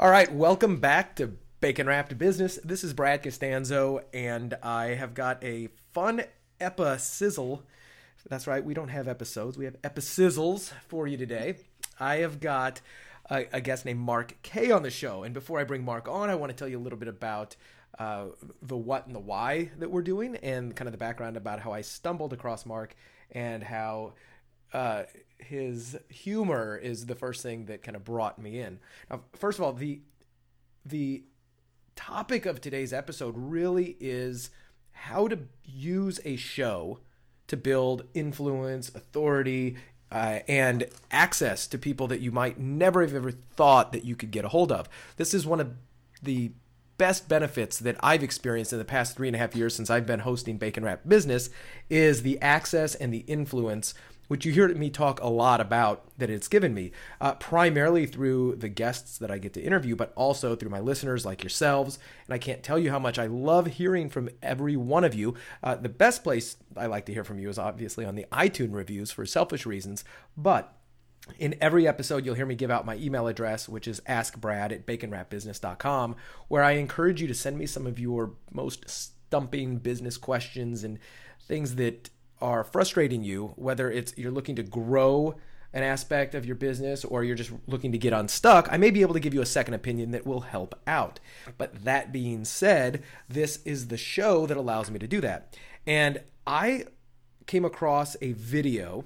All right, welcome back to Bacon Wrapped Business. This is Brad Costanzo, and I have got a fun episizzle. That's right, we don't have episodes, we have episizzles for you today. I have got a, a guest named Mark Kaye on the show, and before I bring Mark on, I want to tell you a little bit about uh, the what and the why that we're doing, and kind of the background about how I stumbled across Mark and how uh, his humor is the first thing that kind of brought me in. Now, first of all, the the topic of today's episode really is how to use a show to build influence, authority, uh, and access to people that you might never have ever thought that you could get a hold of. This is one of the best benefits that I've experienced in the past three and a half years since I've been hosting Bacon Wrapped Business is the access and the influence which you hear me talk a lot about that it's given me, uh, primarily through the guests that I get to interview, but also through my listeners like yourselves. And I can't tell you how much I love hearing from every one of you. Uh, the best place I like to hear from you is obviously on the iTunes reviews for selfish reasons, but in every episode, you'll hear me give out my email address, which is askbrad at baconwrappedbusiness.com, where I encourage you to send me some of your most stumping business questions and things that are frustrating you, whether it's you're looking to grow an aspect of your business or you're just looking to get unstuck, I may be able to give you a second opinion that will help out. But that being said, this is the show that allows me to do that. And I came across a video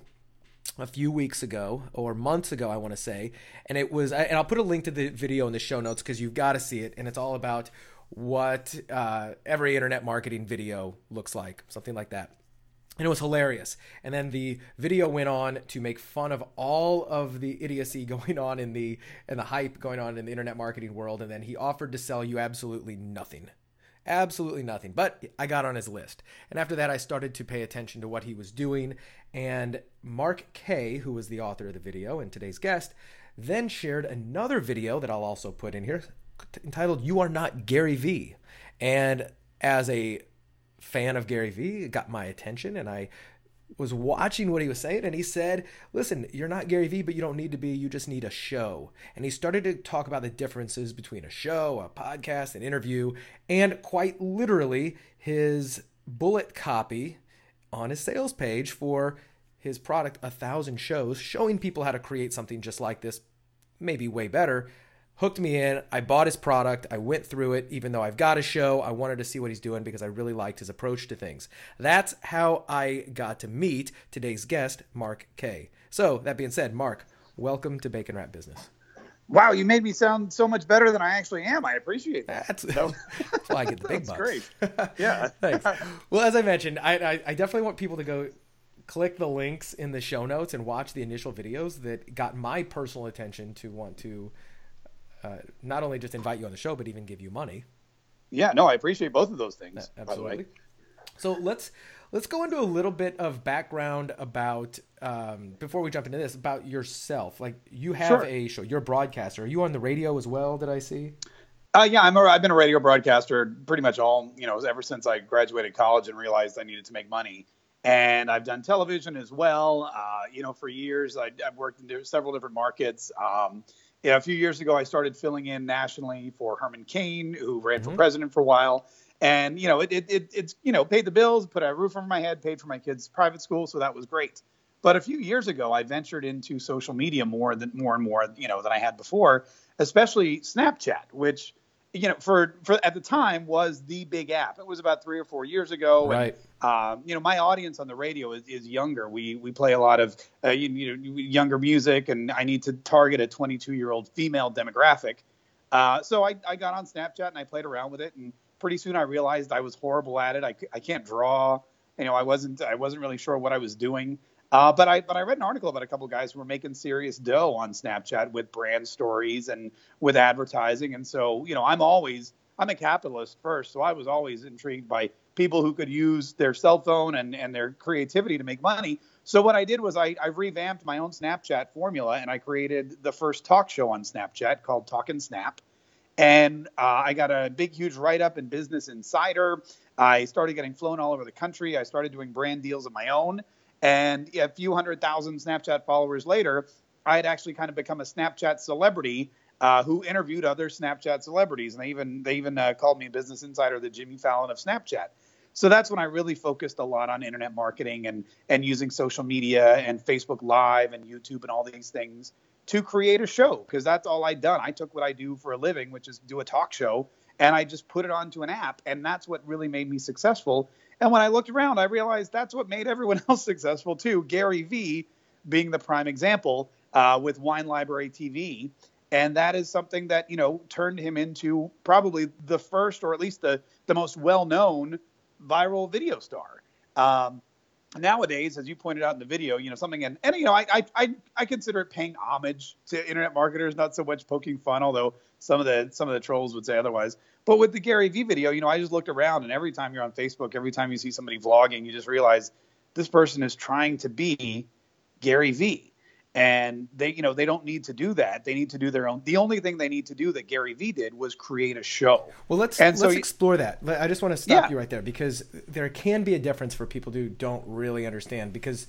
a few weeks ago or months ago, I want to say, and it was, and I'll put a link to the video in the show notes because you've got to see it, and it's all about what uh, every internet marketing video looks like, something like that and it was hilarious. And then the video went on to make fun of all of the idiocy going on in the and the hype going on in the internet marketing world. And then he offered to sell you absolutely nothing, absolutely nothing. But I got on his list, and after that, I started to pay attention to what he was doing. And Mark Kaye, who was the author of the video and today's guest, then shared another video that I'll also put in here entitled "You Are Not Gary V." And as a fan of Gary Vee got my attention and I was watching what he was saying and he said, "Listen, you're not Gary Vee, but you don't need to be. You just need a show." And he started to talk about the differences between a show, a podcast, an interview, and quite literally his bullet copy on his sales page for his product, A Thousand Shows, showing people how to create something just like this, maybe way better hooked me in. I bought his product. I went through it, even though I've got a show. I wanted to see what he's doing because I really liked his approach to things. That's how I got to meet today's guest, Mark Kaye. So, that being said, Mark, welcome to Bacon Wrapped Business. Wow, you made me sound so much better than I actually am. I appreciate that. That's, that's why I get the big bucks. great. Yeah. Thanks. Well, as I mentioned, I, I, I definitely want people to go click the links in the show notes and watch the initial videos that got my personal attention to want to uh, not only just invite you on the show, but even give you money. Yeah, no, I appreciate both of those things. Absolutely. So let's let's go into a little bit of background about um, before we jump into this about yourself. Like you have sure. a show, you're a broadcaster. Are you on the radio as well? Did I see? Uh, yeah, I'm a, I've been a radio broadcaster pretty much all you know ever since I graduated college and realized I needed to make money. And I've done television as well. Uh, you know, for years I, have worked in several different markets. Um, yeah, a few years ago, I started filling in nationally for Herman Cain, who ran mm-hmm. for president for a while. And, you know, it, it, it, it's, you know, paid the bills, put a roof over my head, paid for my kids' private school. So that was great. But a few years ago, I ventured into social media more than more and more, you know, than I had before, especially Snapchat, which you know, for for at the time was the big app. It was about three or four years ago. Right. And, um, you know, my audience on the radio is, is younger. We we play a lot of uh, you, you, know younger music, and I need to target a 22 year old female demographic. Uh, so I, I got on Snapchat and I played around with it, and pretty soon I realized I was horrible at it. I, I can't draw. You know, I wasn't I wasn't really sure what I was doing. Uh, but I but I read an article about a couple guys who were making serious dough on Snapchat with brand stories and with advertising. And so, you know, I'm always I'm a capitalist first, so I was always intrigued by people who could use their cell phone and, and their creativity to make money. So what I did was I, I revamped my own Snapchat formula and I created the first talk show on Snapchat called Talk and Snap. And uh, I got a big, huge write up in Business Insider. I started getting flown all over the country. I started doing brand deals of my own. And a few hundred thousand Snapchat followers later, I had actually kind of become a Snapchat celebrity. uh, who interviewed other Snapchat celebrities, and they even they even uh, called me a Business Insider, the Jimmy Fallon of Snapchat. So that's when I really focused a lot on internet marketing and and using social media and Facebook Live and YouTube and all these things to create a show because that's all I'd done. I took what I do for a living, which is do a talk show, and I just put it onto an app, and that's what really made me successful. And when I looked around, I realized that's what made everyone else successful too. Gary Vee being the prime example uh, with Wine Library TV. And that is something that, you know, turned him into probably the first or at least the, the most well known viral video star. Um, nowadays, as you pointed out in the video, you know, something and, and you know, I, I I consider it paying homage to internet marketers, not so much poking fun, although some of the some of the trolls would say otherwise. But with the Gary Vee video, you know, I just looked around and every time you're on Facebook, every time you see somebody vlogging, you just realize this person is trying to be Gary Vee and they you know they don't need to do that. They need to do their own. The only thing they need to do that gary vee did was create a show. Well let's and let's so, explore that. I just want to stop yeah. you right there because there can be a difference for people who don't really understand because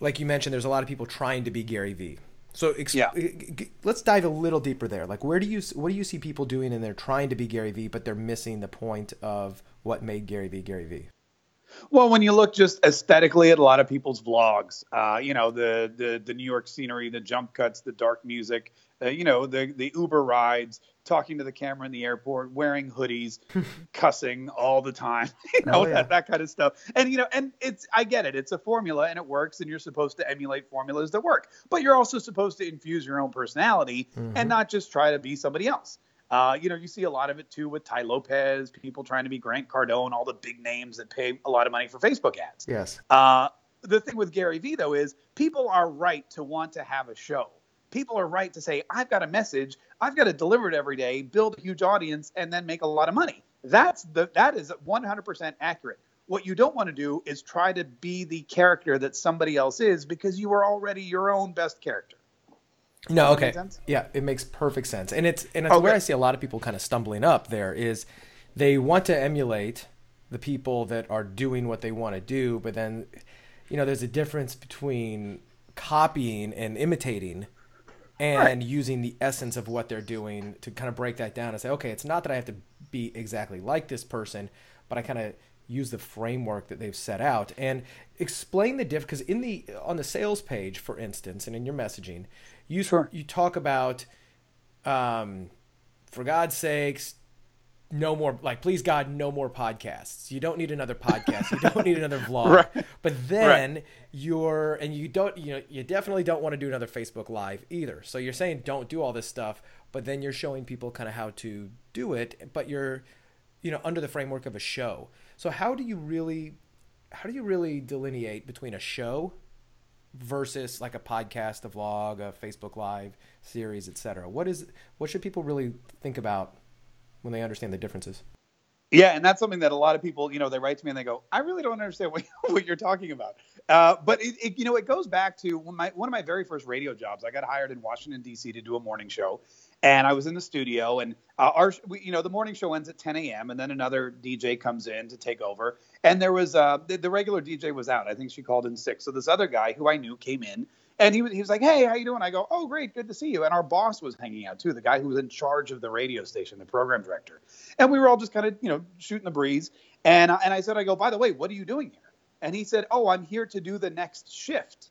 like you mentioned there's a lot of people trying to be gary vee. So exp- yeah. let's dive a little deeper there. Like where do you what do you see people doing and they're trying to be gary vee but they're missing the point of what made gary vee gary vee well, when you look just aesthetically at a lot of people's vlogs, uh, you know the, the the New York scenery, the jump cuts, the dark music, uh, you know the the Uber rides, talking to the camera in the airport, wearing hoodies, cussing all the time, you know oh, yeah. that, that kind of stuff. And you know, and it's I get it, it's a formula and it works, and you're supposed to emulate formulas that work, but you're also supposed to infuse your own personality mm-hmm. and not just try to be somebody else. Uh, you know, you see a lot of it too with Tai Lopez, people trying to be Grant Cardone, all the big names that pay a lot of money for Facebook ads. Yes. Uh, the thing with Gary Vee though is people are right to want to have a show. People are right to say, I've got a message, I've got to deliver it every day, build a huge audience, and then make a lot of money. That's the that is 100% accurate. What you don't want to do is try to be the character that somebody else is because you are already your own best character. No, okay. Yeah, it makes perfect sense. And it's and it's okay. where I see a lot of people kind of stumbling up there is they want to emulate the people that are doing what they want to do, but then you know, there's a difference between copying and imitating and right. using the essence of what they're doing to kind of break that down and say, okay, it's not that I have to be exactly like this person, but I kind of use the framework that they've set out and explain the diff because in the on the sales page for instance and in your messaging you sure. you talk about, um, for God's sakes, no more like please God, no more podcasts. You don't need another podcast. you don't need another vlog. Right. But then right. you're and you don't you know you definitely don't want to do another Facebook Live either. So you're saying don't do all this stuff, but then you're showing people kind of how to do it, but you're you know under the framework of a show. So how do you really how do you really delineate between a show versus like a podcast, a vlog, a Facebook Live series, etc. What is what should people really think about when they understand the differences? Yeah, and that's something that a lot of people, you know, they write to me and they go, "I really don't understand what, what you're talking about." Uh, but it, it, you know, it goes back to my, one of my very first radio jobs. I got hired in Washington D.C. to do a morning show, and I was in the studio, and uh, our, we, you know, the morning show ends at 10 a.m. and then another DJ comes in to take over. And there was uh, the, the, regular DJ was out. I think she called in sick. So this other guy who I knew came in, and he was he was like, "Hey, how you doing?" I go, "Oh, great, good to see you." And our boss was hanging out too, the guy who was in charge of the radio station, the program director. And we were all just kind of, you know, shooting the breeze. And uh, and I said, I go, "By the way, what are you doing here?" And he said, "Oh, I'm here to do the next shift."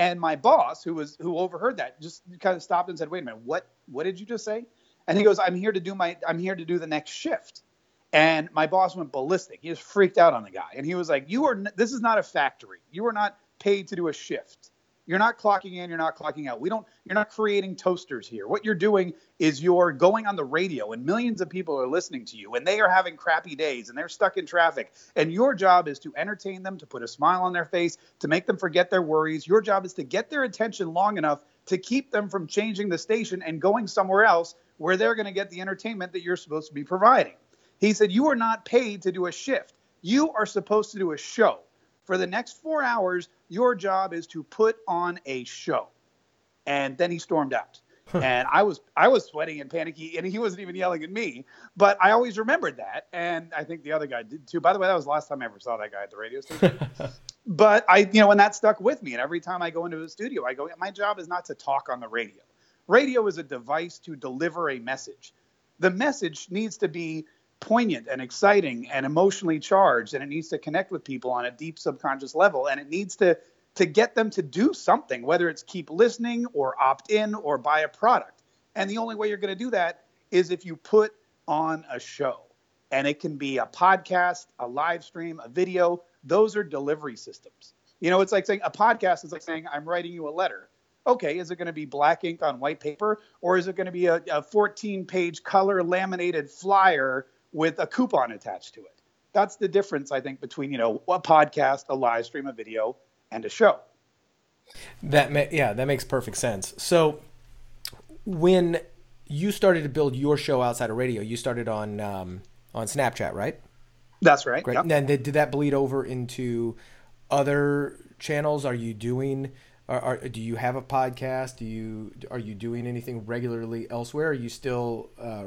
And my boss, who was who overheard that, just kind of stopped and said, "Wait a minute, what what did you just say?" And he goes, "I'm here to do my I'm here to do the next shift." And my boss went ballistic. He just freaked out on the guy, and he was like, "You are this is not a factory. You are not paid to do a shift." You're not clocking in, you're not clocking out. We don't you're not creating toasters here. What you're doing is you're going on the radio and millions of people are listening to you and they are having crappy days and they're stuck in traffic. And your job is to entertain them, to put a smile on their face, to make them forget their worries. Your job is to get their attention long enough to keep them from changing the station and going somewhere else where they're going to get the entertainment that you're supposed to be providing. He said, You are not paid to do a shift. You are supposed to do a show. For the next four hours, your job is to put on a show. And then he stormed out. and I was I was sweating and panicky, and he wasn't even yelling at me. But I always remembered that, and I think the other guy did too. By the way, that was the last time I ever saw that guy at the radio station. but I, you know, and that stuck with me. And every time I go into the studio, I go, my job is not to talk on the radio. Radio is a device to deliver a message. The message needs to be poignant and exciting and emotionally charged and it needs to connect with people on a deep subconscious level and it needs to to get them to do something whether it's keep listening or opt in or buy a product. And the only way you're going to do that is if you put on a show. And it can be a podcast a live stream a video. Those are delivery systems. You know it's like saying a podcast is like saying i'm writing you a letter. Okay, is it going to be black ink on white paper or is it going to be a, a 14 page color laminated flyer with a coupon attached to it? That's the difference, I think, between, you know, a podcast, a live stream, a video, and a show. That ma- yeah, that makes perfect sense. So when you started to build your show outside of radio, you started on um, on Snapchat, right? That's right. Great. Yep. And then did, did that bleed over into other channels? Are you doing are, are, do you have a podcast? Do you are you doing anything regularly elsewhere? Are you still uh,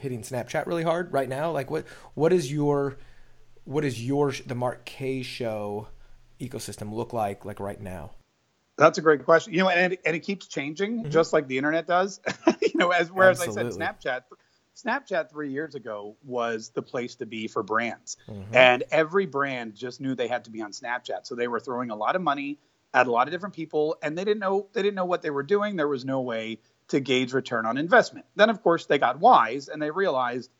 hitting Snapchat really hard right now? Like what what is your what is your the Mark Kaye show ecosystem look like like right now? That's a great question. You know, and it, and it keeps changing mm-hmm. just like the internet does. you know, as whereas Absolutely. I said, Snapchat, Snapchat three years ago was the place to be for brands, mm-hmm. and every brand just knew they had to be on Snapchat, so they were throwing a lot of money at a lot of different people, and they didn't know they didn't know what they were doing. There was no way to gauge return on investment. Then, of course, they got wise and they realized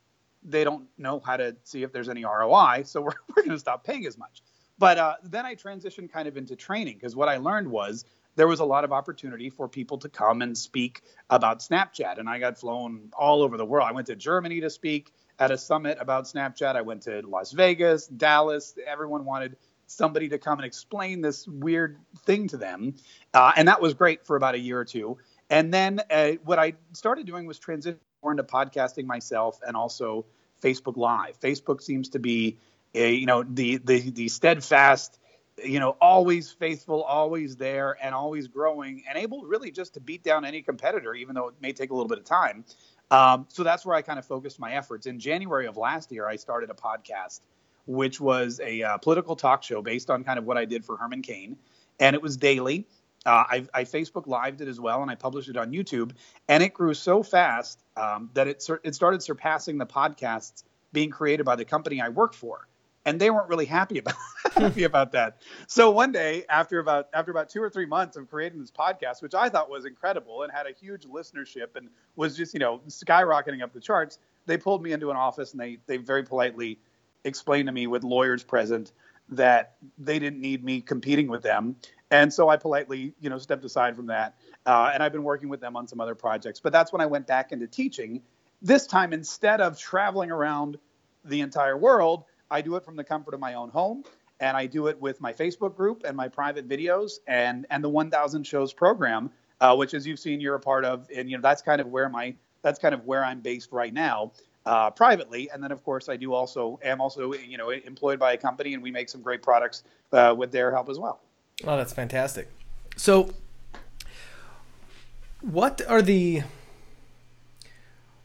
they don't know how to see if there's any ROI, so we're, we're going to stop paying as much. But uh, then I transitioned kind of into training because what I learned was there was a lot of opportunity for people to come and speak about Snapchat. And I got flown all over the world. I went to Germany to speak at a summit about Snapchat. I went to Las Vegas, Dallas. Everyone wanted somebody to come and explain this weird thing to them. Uh, and that was great for about a year or two. And then uh, what I started doing was transition more into podcasting myself and also Facebook Live. Facebook seems to be, a, you know, the the the steadfast, you know, always faithful, always there, and always growing, and able really just to beat down any competitor, even though it may take a little bit of time. Um, so that's where I kind of focused my efforts. In January of last year, I started a podcast which was a uh, political talk show based on kind of what I did for Herman Cain, and it was daily. Uh, I, I, Facebook lived it as well, and I published it on YouTube, and it grew so fast um, that it it started surpassing the podcasts being created by the company I work for, and they weren't really happy about happy about that. So one day, after about after about two or three months of creating this podcast, which I thought was incredible and had a huge listenership and was just you know skyrocketing up the charts, they pulled me into an office and they they very politely explained to me with lawyers present that they didn't need me competing with them. And so I politely, you know, stepped aside from that. Uh, and I've been working with them on some other projects. But that's when I went back into teaching. This time, instead of traveling around the entire world, I do it from the comfort of my own home. And I do it with my Facebook group and my private videos and and the 1,000 shows program, uh, which, as you've seen, you're a part of. And you know that's kind of where my that's kind of where I'm based right now uh, privately, and then of course I do also am also you know employed by a company, and we make some great products uh, with their help as well. Oh, that's fantastic. So, what are the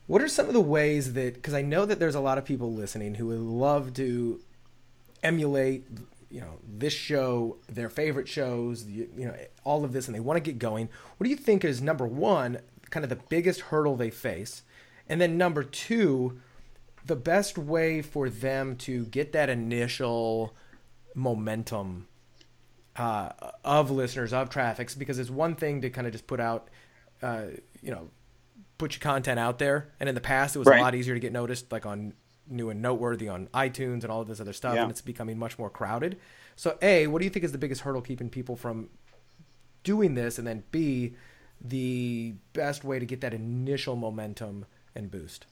what are some of the ways that because I know that there's a lot of people listening who would love to emulate you know this show their favorite shows you, know all of this and they want to get going what do you think is number one kind of the biggest hurdle they face and then number two, the best way for them to get that initial momentum uh, of listeners of traffics because it's one thing to kind of just put out, uh, you know, put your content out there. And in the past, it was right. a lot easier to get noticed, like on new and noteworthy on iTunes and all of this other stuff. Yeah. And it's becoming much more crowded. So, A, what do you think is the biggest hurdle keeping people from doing this? And then B, the best way to get that initial momentum and boost?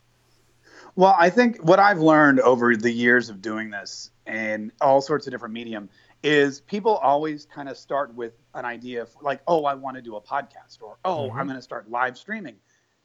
Well, I think what I've learned over the years of doing this and all sorts of different medium is people always kind of start with an idea of like, oh, I want to do a podcast or oh, mm-hmm. I'm going to start live streaming.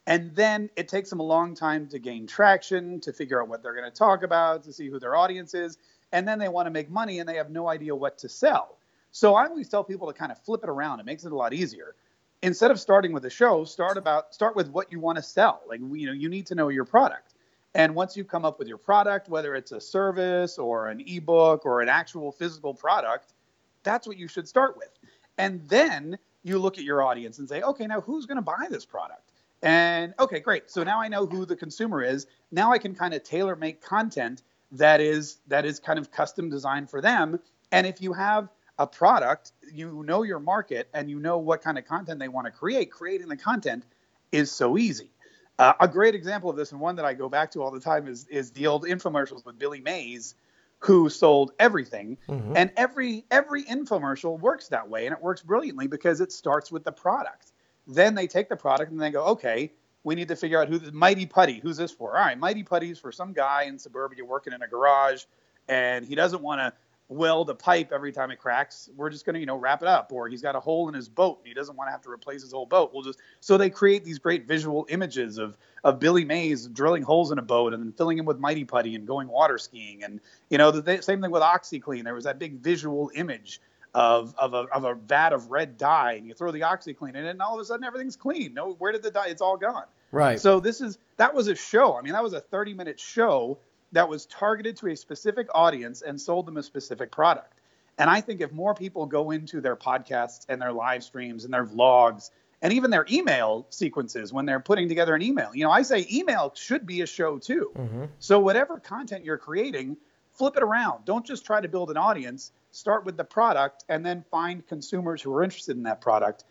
And then it takes them a long time to gain traction, to figure out what they're going to talk about, to see who their audience is. And then they want to make money and they have no idea what to sell. So I always tell people to kind of flip it around. It makes it a lot easier instead of starting with a show, start about start with what you want to sell. Like you know, you need to know your product. And once you come up with your product, whether it's a service or an ebook or an actual physical product, that's what you should start with. And then you look at your audience and say, okay, now who's going to buy this product? And okay, great. So now I know who the consumer is. Now I can kind of tailor make content that is that is kind of custom designed for them. And if you have a product, you know your market and you know what kind of content they want to create. Creating the content is so easy. Uh, a great example of this, and one that I go back to all the time, is is the old infomercials with Billy Mays, who sold everything. Mm-hmm. And every every infomercial works that way, and it works brilliantly because it starts with the product. Then they take the product and they go, okay, we need to figure out who the Mighty Putty. Who's this for? All right, Mighty Putty's for some guy in suburbia working in a garage, and he doesn't want to weld a pipe every time it cracks. We're just going to, you know, wrap it up. Or he's got a hole in his boat and he doesn't want to have to replace his whole boat. We'll just so they create these great visual images of of Billy Mays drilling holes in a boat and then filling them with mighty putty and going water skiing. And you know, the same thing with OxiClean. There was that big visual image of of a, of a vat of red dye, and you throw the OxiClean in it, and all of a sudden everything's clean. No, where did the dye? It's all gone. Right. So this is that was a show. I mean, that was a 30 minute show that was targeted to a specific audience and sold them a specific product. And I think if more people go into their podcasts and their live streams and their vlogs and even their email sequences when they're putting together an email, you know, I say email should be a show too. Mm-hmm. So whatever content you're creating, flip it around. Don't just try to build an audience. Start with the product and then find consumers who are interested in that product.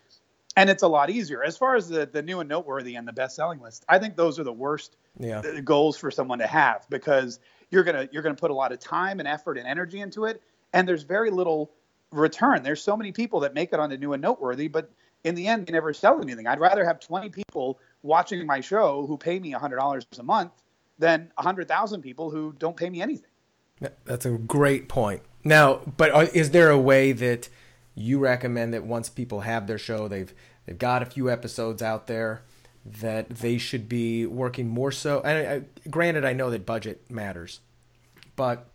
And it's a lot easier. As far as the, the new and noteworthy and the best selling list, I think those are the worst yeah. Uh, goals for someone to have because you're gonna you're gonna put a lot of time and effort and energy into it, and there's very little return. There's so many people that make it on the new and noteworthy, but in the end, they never sell anything. I'd rather have 20 people watching my show who pay me $100 a month than 100,000 people who don't pay me anything. That's a great point. Now, but is there a way that you recommend that once people have their show, they've they've got a few episodes out there, that they should be working more so. And I, granted, I know that budget matters, but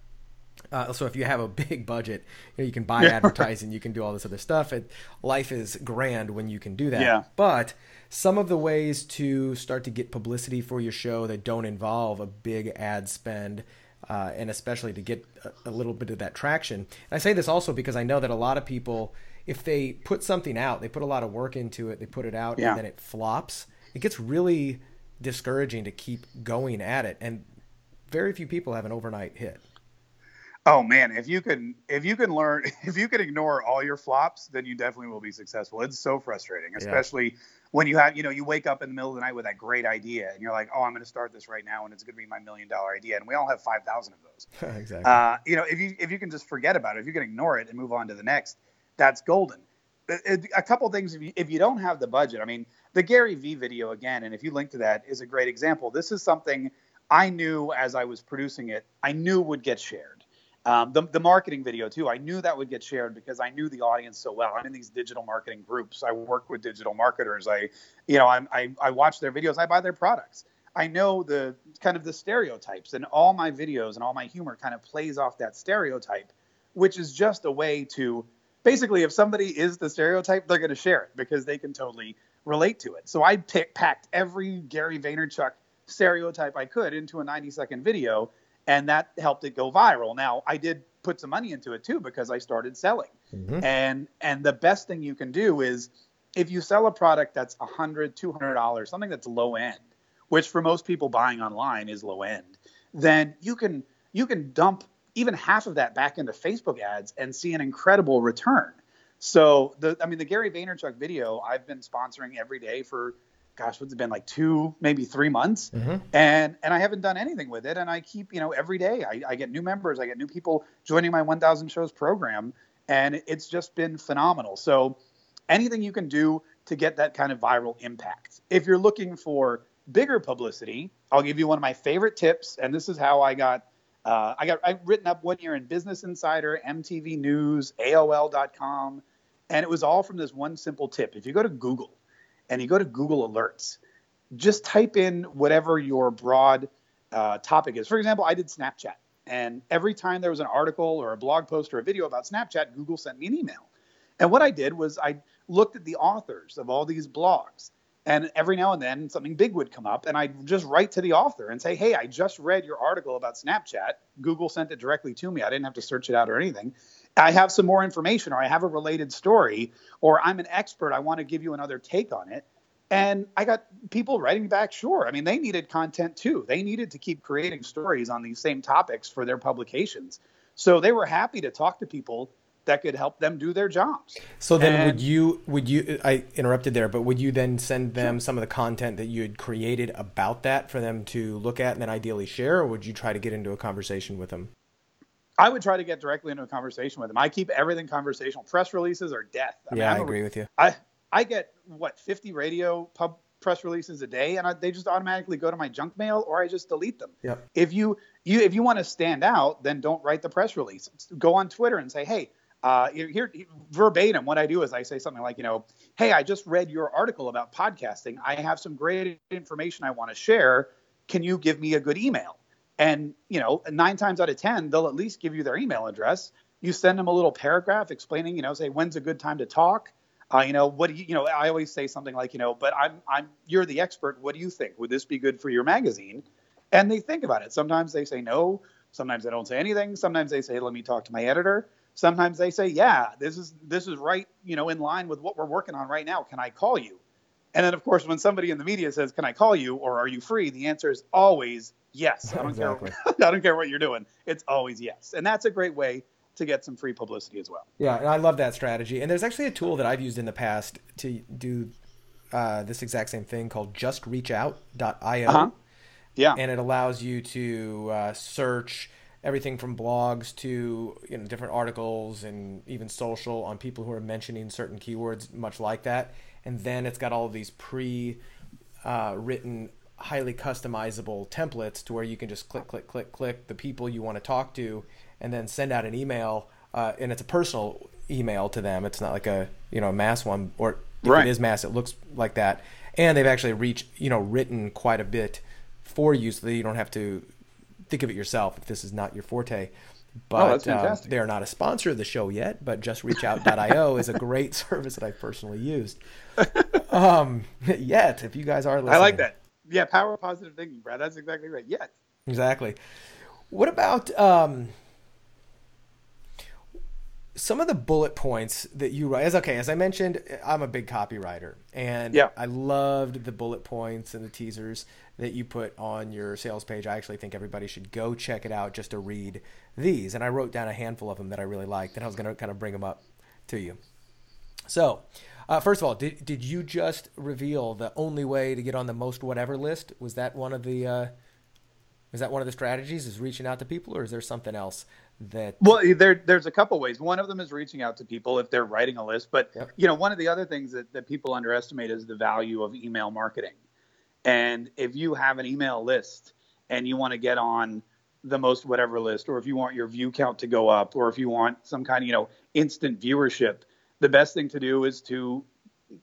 uh, so if you have a big budget, you, know, you can buy yeah. advertising, you can do all this other stuff. It, life is grand when you can do that. Yeah. But some of the ways to start to get publicity for your show that don't involve a big ad spend. Uh, and especially to get a, a, little bit of that traction. And I say this also because I know that a lot of people, if they put something out, they put a lot of work into it, they put it out, yeah. and then it flops it gets really discouraging to keep going at it and very few people have an overnight hit oh man if you can if you can learn if you can ignore all your flops then you definitely will be successful it's so frustrating especially yeah. When you have you know you wake up in the middle of the night with that great idea and you're like oh i'm going to start this right now and it's going to be my million dollar idea and we all have 5000 of those exactly uh, you know if you if you can just forget about it if you can ignore it and move on to the next that's golden a couple things if you, if you don't have the budget i mean the Gary Vee video again, and if you link to that, is a great example. This is something I knew as I was producing it, I knew would get shared. Um, the, the marketing video too, I knew that would get shared because I knew the audience so well. I'm in these digital marketing groups. I work with digital marketers. I, you know, I'm, I, I watch their videos. I buy their products. I know the kind of the stereotypes, and all my videos and all my humor kind of plays off that stereotype, which is just a way to basically, if somebody is the stereotype, they're going to share it because they can totally relate to it. So I pick, packed every Gary Vaynerchuk stereotype I could into a 90 second video, and that helped it go viral. Now I did put some money into it too because I started selling. Mm-hmm. And and the best thing you can do is if you sell a product that's 100 $200 something that's low end which for most people buying online is low end then you can you can dump even half of that back into facebook ads and see an incredible return so the I mean the Gary Vaynerchuk video I've been sponsoring every day for gosh what's it been like two maybe three months mm-hmm. and and I haven't done anything with it and I keep you know every day I, I get new members I get new people joining my 1000 shows program and it's just been phenomenal. So anything you can do to get that kind of viral impact. If you're looking for bigger publicity, I'll give you one of my favorite tips and this is how I got uh, I got I written up one year in Business Insider, MTV News, AOL.com, and it was all from this one simple tip. If you go to Google and you go to Google Alerts, just type in whatever your broad uh, topic is. For example, I did Snapchat. And every time there was an article or a blog post or a video about Snapchat, Google sent me an email. And what I did was I looked at the authors of all these blogs. And every now and then something big would come up, and I'd just write to the author and say, Hey, I just read your article about Snapchat. Google sent it directly to me. I didn't have to search it out or anything. I have some more information or I have a related story or I'm an expert. I want to give you another take on it. And I got people writing back, sure. I mean, they needed content too. They needed to keep creating stories on these same topics for their publications. So they were happy to talk to people that could help them do their jobs. So then and, would you would you I interrupted there, but would you then send them sure. some of the content that you had created about that for them to look at and then ideally share or would you try to get into a conversation with them? I would try to get directly into a conversation with them. I keep everything conversational. Press releases are death. I yeah, mean, I agree with you. I I get what 50 radio pub press releases a day and I, they just automatically go to my junk mail or I just delete them. Yep. If you you if you want to stand out, then don't write the press release. Go on Twitter and say, "Hey, uh, here verbatim what I do is I say something like, you know, "Hey, I just read your article about podcasting. I have some great information I want to share. Can you give me a good email?" And, you know, 9 times out of 10, they'll at least give you their email address. You send them a little paragraph explaining, you know, say when's a good time to talk uh, you know, what do you, you know, I always say something like, you know, but I'm, I'm, you're the expert. What do you think? Would this be good for your magazine? And they think about it. Sometimes they say no. Sometimes they don't say anything. Sometimes they say, let me talk to my editor. Sometimes they say, yeah, this is, this is right, you know, in line with what we're working on right now. Can I call you? And then, of course, when somebody in the media says, "Can I call you?" or "Are you free?" the answer is always yes. I don't exactly. care. I don't care what you're doing. It's always yes, and that's a great way to get some free publicity as well. Yeah, and I love that strategy. And there's actually a tool that I've used in the past to do uh, this exact same thing called justreachout.io. Uh-huh. Yeah. And it allows you to uh, search everything from blogs to you know different articles and even social on people who are mentioning certain keywords much like that and then it's got all of these pre uh, written highly customizable templates to where you can just click click click click the people you want to talk to and then send out an email, uh, and it's a personal email to them. It's not like a you know a mass one, or if right. it is mass, it looks like that. And they've actually reached you know written quite a bit for you, so that you don't have to think of it yourself if this is not your forte. But oh, they are not a sponsor of the show yet, but justreachout.io is a great service that I've personally used. Um, yet, if you guys are listening. I like that. Yeah, power of positive thinking, Brad. That's exactly right. Yes. Exactly. What about um, some of the bullet points that you write as okay as i mentioned i'm a big copywriter and yeah. i loved the bullet points and the teasers that you put on your sales page i actually think everybody should go check it out just to read these and i wrote down a handful of them that i really liked and i was going to kind of bring them up to you so uh, first of all did, did you just reveal the only way to get on the most whatever list? Was that one of the uh, is that one of the strategies is reaching out to people or is there something else that well there there's a couple ways. One of them is reaching out to people if they're writing a list but yep. you know one of the other things that, that people underestimate is the value of email marketing. And if you have an email list and you want to get on the most whatever list or if you want your view count to go up or if you want some kind of you know instant viewership the best thing to do is to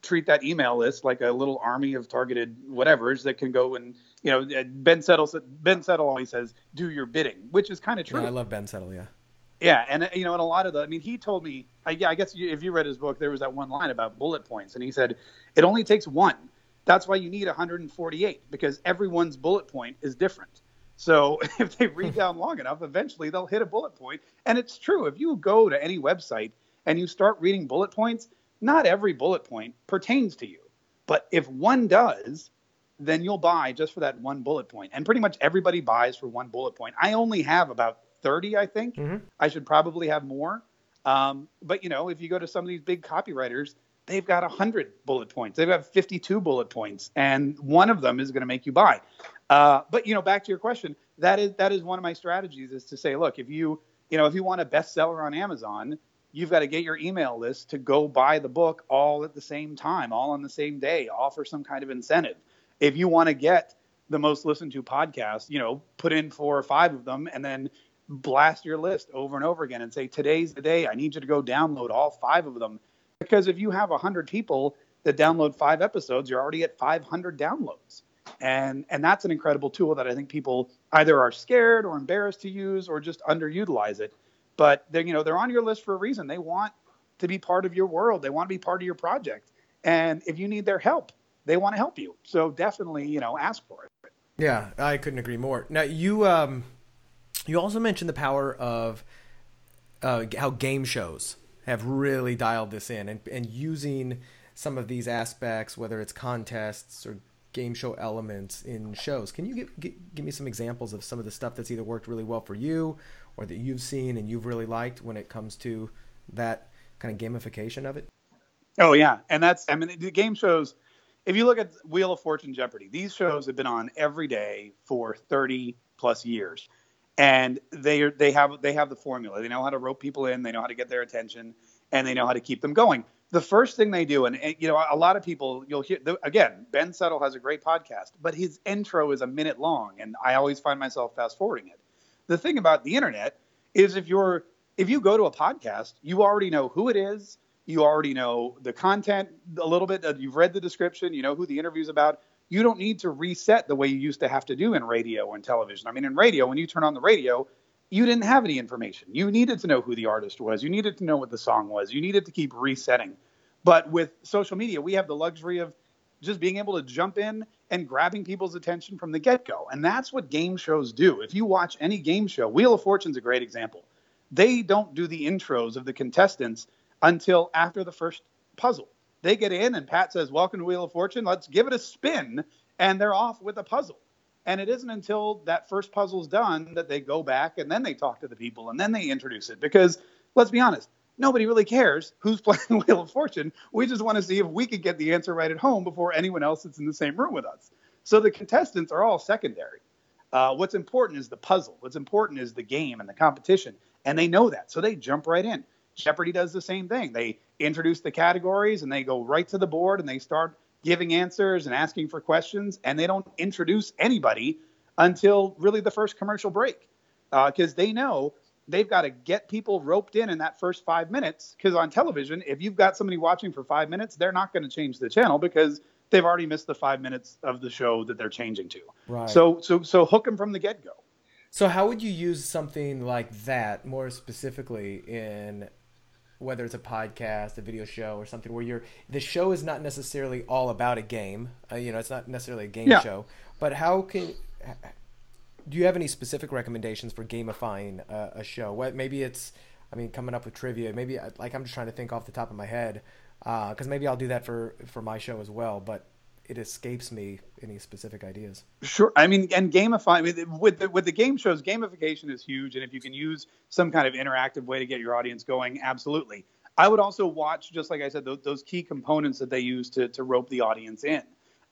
treat that email list like a little army of targeted whatevers that can go and you know uh, Ben Settle Ben Settle always says do your bidding, which is kind of true. Yeah, I love Ben Settle, yeah. Yeah, and uh, you know, and a lot of the, I mean, he told me, I, yeah, I guess if you read his book, there was that one line about bullet points, and he said it only takes one. That's why you need 148 because everyone's bullet point is different. So if they read down long enough, eventually they'll hit a bullet point. And it's true. If you go to any website and you start reading bullet points, not every bullet point pertains to you. But if one does, then you'll buy just for that one bullet point. And pretty much everybody buys for one bullet point. I only have about 30, I think. Mm-hmm. I should probably have more. Um, but you know, if you go to some of these big copywriters, they've got 100 bullet points. They've got 52 bullet points, and one of them is going to make you buy. Uh, but you know, back to your question, that is that is one of my strategies is to say, look, if you you know if you want a bestseller on Amazon, you've got to get your email list to go buy the book all at the same time, all on the same day, offer some kind of incentive. If you want to get the most listened to podcast, you know, put in four or five of them and then blast your list over and over again and say, today's the day. I need you to go download all five of them. Because if you have 100 people that download five episodes, you're already at 500 downloads. And, and that's an incredible tool that I think people either are scared or embarrassed to use or just underutilize it. But they're, you know, they're on your list for a reason. They want to be part of your world. They want to be part of your project. And if you need their help, they want to help you. So definitely, you know, ask for it. Yeah, I couldn't agree more. Now you um, you also mentioned the power of uh, how game shows have really dialed this in and, and using some of these aspects, whether it's contests or game show elements in shows. Can you give, give, give me some examples of some of the stuff that's either worked really well for you or that you've seen and you've really liked when it comes to that kind of gamification of it? Oh yeah, and that's I mean the game shows. If you look at Wheel of Fortune, Jeopardy, these shows have been on every day for 30 plus years, and they are, they have they have the formula. They know how to rope people in. They know how to get their attention, and they know how to keep them going. The first thing they do, and, and you know, a lot of people you'll hear the, again. Ben Settle has a great podcast, but his intro is a minute long, and I always find myself fast forwarding it. The thing about the internet is if you're if you go to a podcast, you already know who it is you already know the content a little bit. You've read the description. You know who the interview's about. You don't need to reset the way you used to have to do in radio and television. I mean, in radio, when you turn on the radio, you didn't have any information. You needed to know who the artist was. You needed to know what the song was. You needed to keep resetting. But with social media, we have the luxury of just being able to jump in and grabbing people's attention from the get go. And that's what game shows do. If you watch any game show, Wheel of Fortune's a great example. They don't do the intros of the contestants until after the first puzzle. They get in, and Pat says, Welcome to Wheel of Fortune. Let's give it a spin. And they're off with a puzzle. And it isn't until that first puzzle's done that they go back and then they talk to the people and then they introduce it. Because let's be honest, nobody really cares who's playing Wheel of Fortune. We just want to see if we could get the answer right at home before anyone else that's in the same room with us. So the contestants are all secondary. Uh, what's important is the puzzle. What's important is the game and the competition. And they know that. So they jump right in. Jeopardy does the same thing. They introduce the categories and they go right to the board and they start giving answers and asking for questions, and they don't introduce anybody until really the first commercial break because uh, they know they've got to get people roped in in that first five minutes. Because on television, if you've got somebody watching for five minutes, they're not going to change the channel because they've already missed the five minutes of the show that they're changing to. Right. So so so hook them from the get go. So how would you use something like that more specifically in whether it's a podcast, a video show, or something where you're the show is not necessarily all about a game. Uh, you know, it's not necessarily a game yeah. show. But how can do you have any specific recommendations for gamifying uh, a show? What maybe it's I mean coming up with trivia. Maybe uh, like I'm just trying to think off the top of my head because uh, maybe I'll do that for for my show as well. But it escapes me any specific ideas. Sure. I mean, and gamify I mean, with the, with the game shows, gamification is huge, and if you can use some kind of interactive way to get your audience going, absolutely. I would also watch, just like I said, those, those key components that they use to to rope the audience in,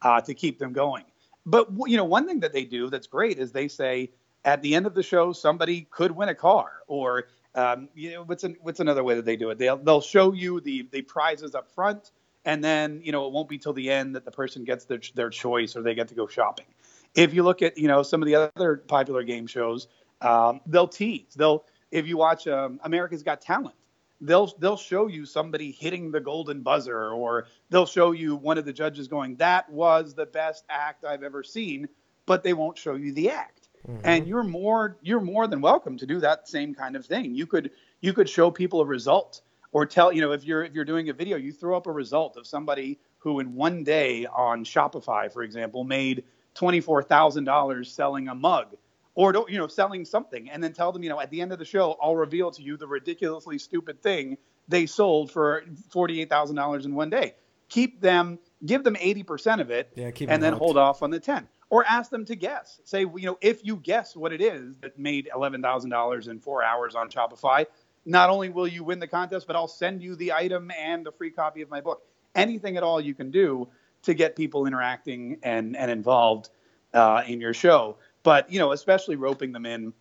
uh, to keep them going. But you know, one thing that they do that's great is they say at the end of the show somebody could win a car, or um, you know, what's an, what's another way that they do it? They'll they'll show you the the prizes up front and then you know it won't be till the end that the person gets their their choice or they get to go shopping. If you look at you know some of the other popular game shows, um, they'll tease. They'll if you watch um, America's Got Talent, they'll they'll show you somebody hitting the golden buzzer, or they'll show you one of the judges going, "That was the best act I've ever seen," but they won't show you the act. Mm-hmm. And you're more you're more than welcome to do that same kind of thing. You could you could show people a result or tell you know if you're if you're doing a video you throw up a result of somebody who in one day on shopify for example made $24000 selling a mug or don't you know selling something and then tell them you know at the end of the show i'll reveal to you the ridiculously stupid thing they sold for $48000 in one day keep them give them 80% of it yeah, and then hold off on the 10 or ask them to guess say you know if you guess what it is that made $11000 in four hours on shopify not only will you win the contest, but I'll send you the item and a free copy of my book. Anything at all you can do to get people interacting and and involved uh, in your show. But you know, especially roping them in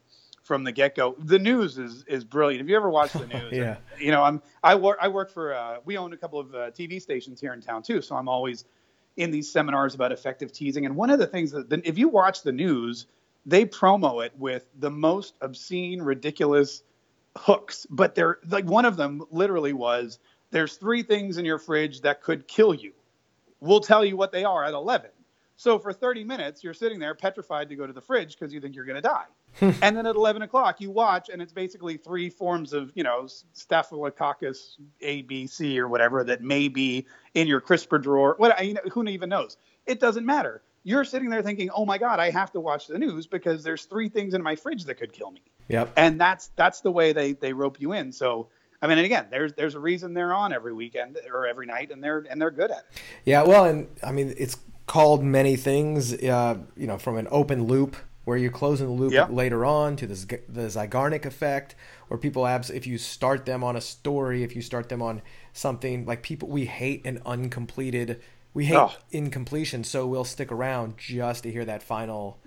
from the get go. The news is is brilliant. Have you ever watched the news? yeah. And, you know, I'm I work I work for uh, we own a couple of uh, TV stations here in town too, so I'm always in these seminars about effective teasing. And one of the things that if you watch the news, they promo it with the most obscene, ridiculous hooks, but they're like one of them literally was there's three things in your fridge that could kill you. We'll tell you what they are at 11. So for 30 minutes, you're sitting there petrified to go to the fridge because you think you're going to die. Hmm. and then at 11 o'clock, you watch, and it's basically three forms of, you know, Staphylococcus A, B, C, or whatever that may be in your crisper drawer. What you know, who even knows? It doesn't matter. You're sitting there thinking, "Oh my God, I have to watch the news because there's three things in my fridge that could kill me." Yep. And that's that's the way they they rope you in. So I mean, and again, there's there's a reason they're on every weekend or every night, and they're and they're good at it. Yeah, well, and I mean, it's called many things. Uh, you know, from an open loop where you're closing the loop Yeah. later on to the, the Zeigarnik effect, where people abs if you start them on a story, if you start them on something like people, we hate an uncompleted, we hate Oh. incompletion, so we'll stick around just to hear that final,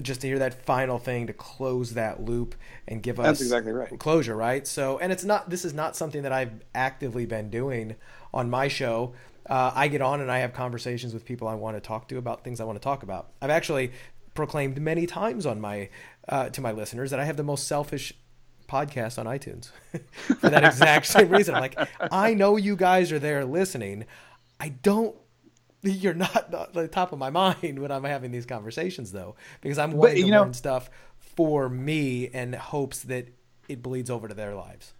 just to hear that final thing to close that loop and give us That's exactly right. closure, right? So, and it's not. This is not something that I've actively been doing on my show. Uh, I get on and I have conversations with people I want to talk to about things I want to talk about. I've actually proclaimed many times on my uh, to my listeners that I have the most selfish podcast on iTunes for that exact same reason. I'm like, I know you guys are there listening. I don't. You're not at the top of my mind when I'm having these conversations, though, because I'm wanting to you know- learn stuff for me and hopes that it bleeds over to their lives.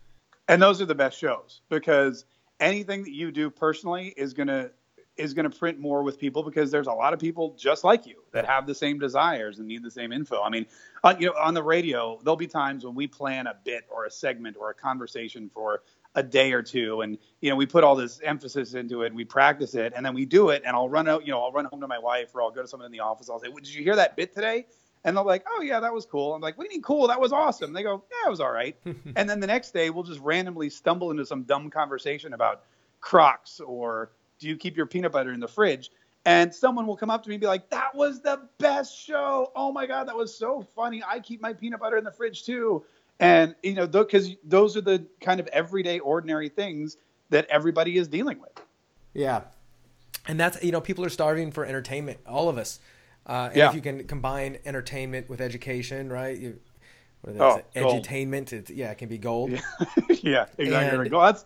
and those are the best shows because anything that you do personally is gonna is gonna print more with people because there's a lot of people just like you that have the same desires and need the same info. I mean, on, you know, on the radio, there'll be times when we plan a bit or a segment or a conversation for a day or two, and you know, we put all this emphasis into it, we practice it, and then we do it, and I'll run out, you know, I'll run home to my wife or I'll go to someone in the office. I'll say, well, "Did you hear that bit today?" And they're like, "Oh yeah, that was cool." I'm like, "What do you mean cool? That was awesome." They go, "Yeah, it was all right." and then the next day, we'll just randomly stumble into some dumb conversation about Crocs or do you keep your peanut butter in the fridge? And someone will come up to me and be like, "That was the best show! Oh my god, that was so funny! I keep my peanut butter in the fridge too." And you know, because those are the kind of everyday, ordinary things that everybody is dealing with. Yeah, and that's you know people are starving for entertainment. All of us. Uh, and Yeah. if you can combine entertainment with education, right? You, what is Oh, edutainment. It's, yeah, it can be gold. yeah, exactly. And-. That's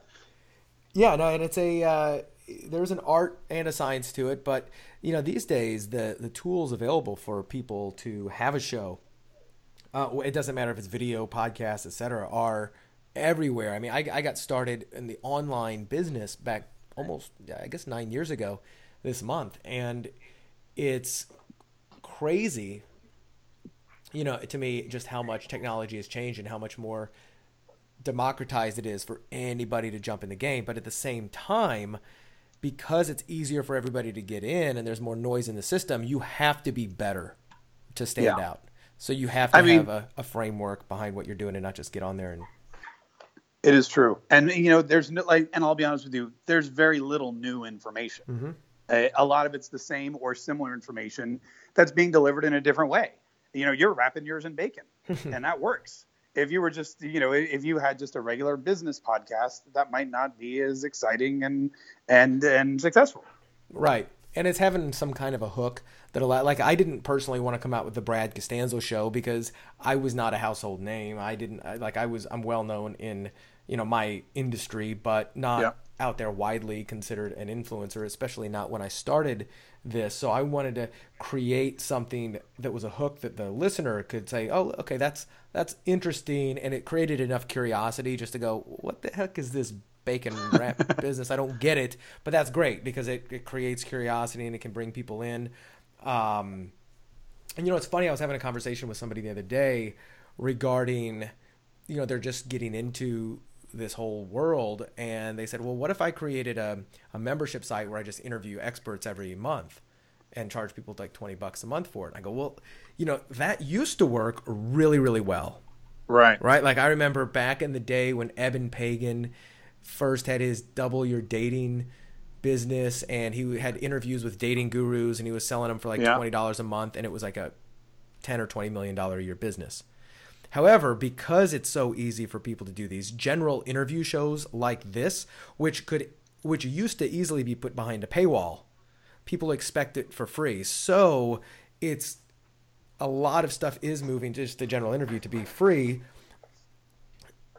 Yeah, no, and it's a uh, there's an art and a science to it, but you know these days the the tools available for people to have a show, uh, it doesn't matter if it's video, podcast, etc., are everywhere. I mean, I, I got started in the online business back almost I guess nine years ago this month, and it's crazy. You know, to me, just how much technology has changed and how much more democratized it is for anybody to jump in the game. But at the same time, because it's easier for everybody to get in and there's more noise in the system, you have to be better to stand Yeah. out. So you have to I mean- have a, a framework behind what you're doing and not just get on there and It is true, and you know, there's no like, and I'll be honest with you, there's very little new information. Mm-hmm. Uh, a lot of it's the same or similar information that's being delivered in a different way. You know, you're wrapping yours in bacon, and that works. If you were just, you know, if you had just a regular business podcast, that might not be as exciting and and and successful. Right. And it's having some kind of a hook that a lot. like I didn't personally want to come out with the Brad Costanzo show because I was not a household name. I didn't like I was I'm well known in, you know, my industry, but not Yeah. Out there widely considered an influencer, especially not when I started this. So I wanted to create something that was a hook that the listener could say, "Oh, okay, that's that's interesting," and it created enough curiosity just to go, "What the heck is this bacon wrap business? I don't get it." But that's great because it, it creates curiosity and it can bring people in. Um, and you know, it's funny. I was having a conversation with somebody the other day regarding, you know, they're just getting into this whole world, and they said, "Well, what if I created a, a membership site where I just interview experts every month and charge people like twenty bucks a month for it?" And I go, "Well, you know, that used to work really, really well." Right. right? Like I remember back in the day when Eben Pagan first had his double your dating business and he had interviews with dating gurus and he was selling them for like Yeah. twenty dollars a month and it was like a ten or twenty million dollar a year business. However, because it's so easy for people to do these general interview shows like this, which could which used to easily be put behind a paywall, people expect it for free. So it's a lot of stuff is moving just the general interview to be free.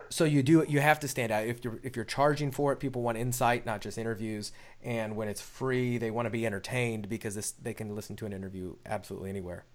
So you do you have to stand out. If you're if you're charging for it, people want insight, not just interviews. And when it's free, they want to be entertained because this, they can listen to an interview absolutely anywhere.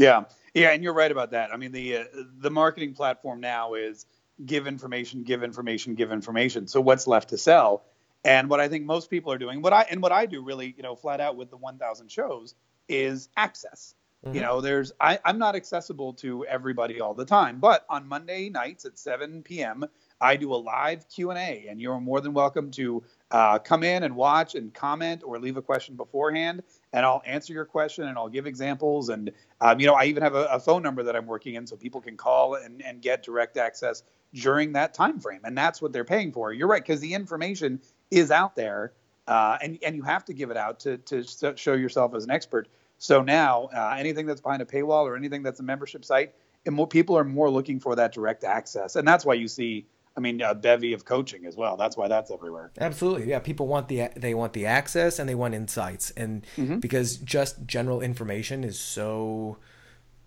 Yeah, yeah, and you're right about that. I mean, the uh, the marketing platform now is give information, give information, give information. So what's left to sell? And what I think most people are doing, what I and what I do really, you know, flat out with the 1,000 shows is access. You know, there's I, I'm not accessible to everybody all the time, but on Monday nights at 7 p.m., I do a live Q and A, and you're more than welcome to uh, come in and watch and comment or leave a question beforehand, and I'll answer your question and I'll give examples. And um, you know, I even have a, a, phone number that I'm working in, so people can call and, and get direct access during that time frame, and that's what they're paying for. You're right, because the information is out there, uh, and and you have to give it out to to show yourself as an expert. So now, uh, anything that's behind a paywall or anything that's a membership site, and more people are more looking for that direct access, and that's why you see I mean, a bevy of coaching as well. That's why that's everywhere. Absolutely, yeah. People want the they want the access and they want insights, and mm-hmm. because just general information is so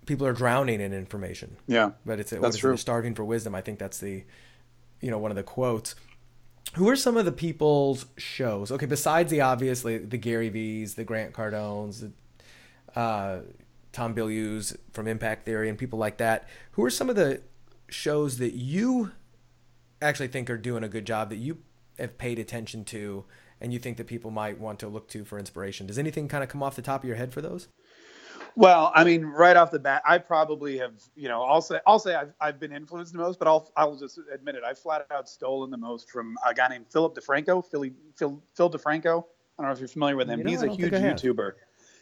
people are drowning in information. Yeah, but it's that's true. Starving for wisdom. I think that's the you know one of the quotes. Who are some of the people's shows? Okay, besides the obviously the Gary V's, the Grant Cardones, the, uh, Tom Bilyeu's from Impact Theory, and people like that. Who are some of the shows that you actually think are doing a good job that you have paid attention to and you think that people might want to look to for inspiration? Does anything kind of come off the top of your head for those? Well, I mean, right off the bat, I probably have, you know, I'll say, I'll say I've, I've been influenced the most, but I'll, I'll just admit it. I flat out stolen the most from a guy named Philip DeFranco, Philly, Phil, Phil DeFranco. I don't know if you're familiar with him. You know, He's a huge YouTuber.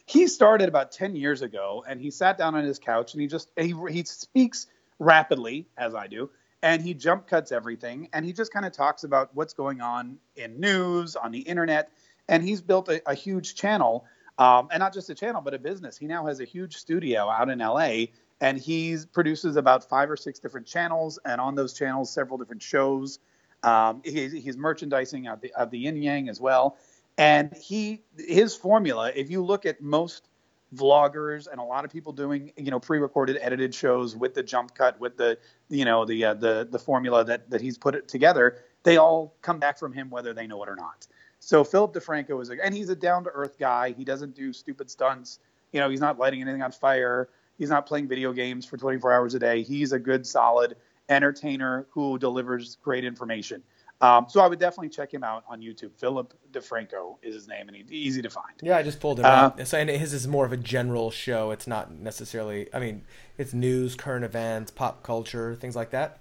He started about 10 years ago and he sat down on his couch and he just, he, he speaks rapidly, as I do, and he jump cuts everything and he just kind of talks about what's going on in news on the internet and he's built a, a huge channel um, and not just a channel but a business. He now has a huge studio out in la and he produces about five or six different channels and on those channels several different shows. Um, he, he's merchandising of the, of the yin yang as well. And he his formula if you look at most vloggers and a lot of people doing you know pre-recorded edited shows with the jump cut with the you know the uh, the the formula that that he's put it together they all come back from him whether they know it or not. So philip defranco is a and he's a down to earth guy. He doesn't do stupid stunts. You know he's not lighting anything on fire. He's not playing video games for 24 hours a day. He's a good solid entertainer who delivers great information um, so I would definitely check him out on YouTube. Philip DeFranco is his name, and he's easy to find. Yeah, I just pulled him uh. So, and his is more of a general show. It's not necessarily. I mean, it's news, current events, pop culture, things like that.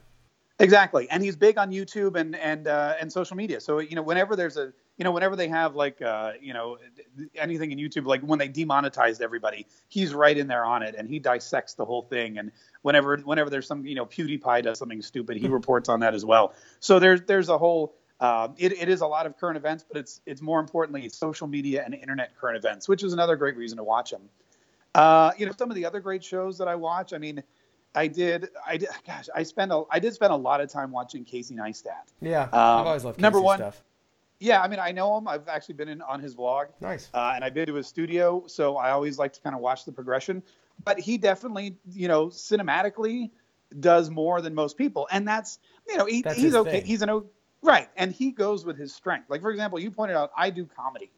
Exactly, and he's big on YouTube and and uh, and social media. So you know, whenever there's a you know, whenever they have like, uh, you know, anything in YouTube, like when they demonetized everybody, he's right in there on it, and he dissects the whole thing. And whenever, whenever there's some, you know, PewDiePie does something stupid, he reports on that as well. So there's, there's a whole, uh, it, it is a lot of current events, but it's, it's more importantly social media and internet current events, which is another great reason to watch them. Uh, you know, some of the other great shows that I watch. I mean, I did. I did. Gosh, I spent a. I did spend a lot of time watching Casey Neistat. Yeah, um, I've always loved Casey number one. Stuff. Yeah, I mean, I know him. I've actually been in on his vlog. Nice. Uh, and I've been to his studio, so I always like to kind of watch the progression. But he definitely, you know, cinematically does more than most people, and that's, you know, he, he's okay. Thing. He's an right, and he goes with his strength. Like for example, you pointed out, I do comedy,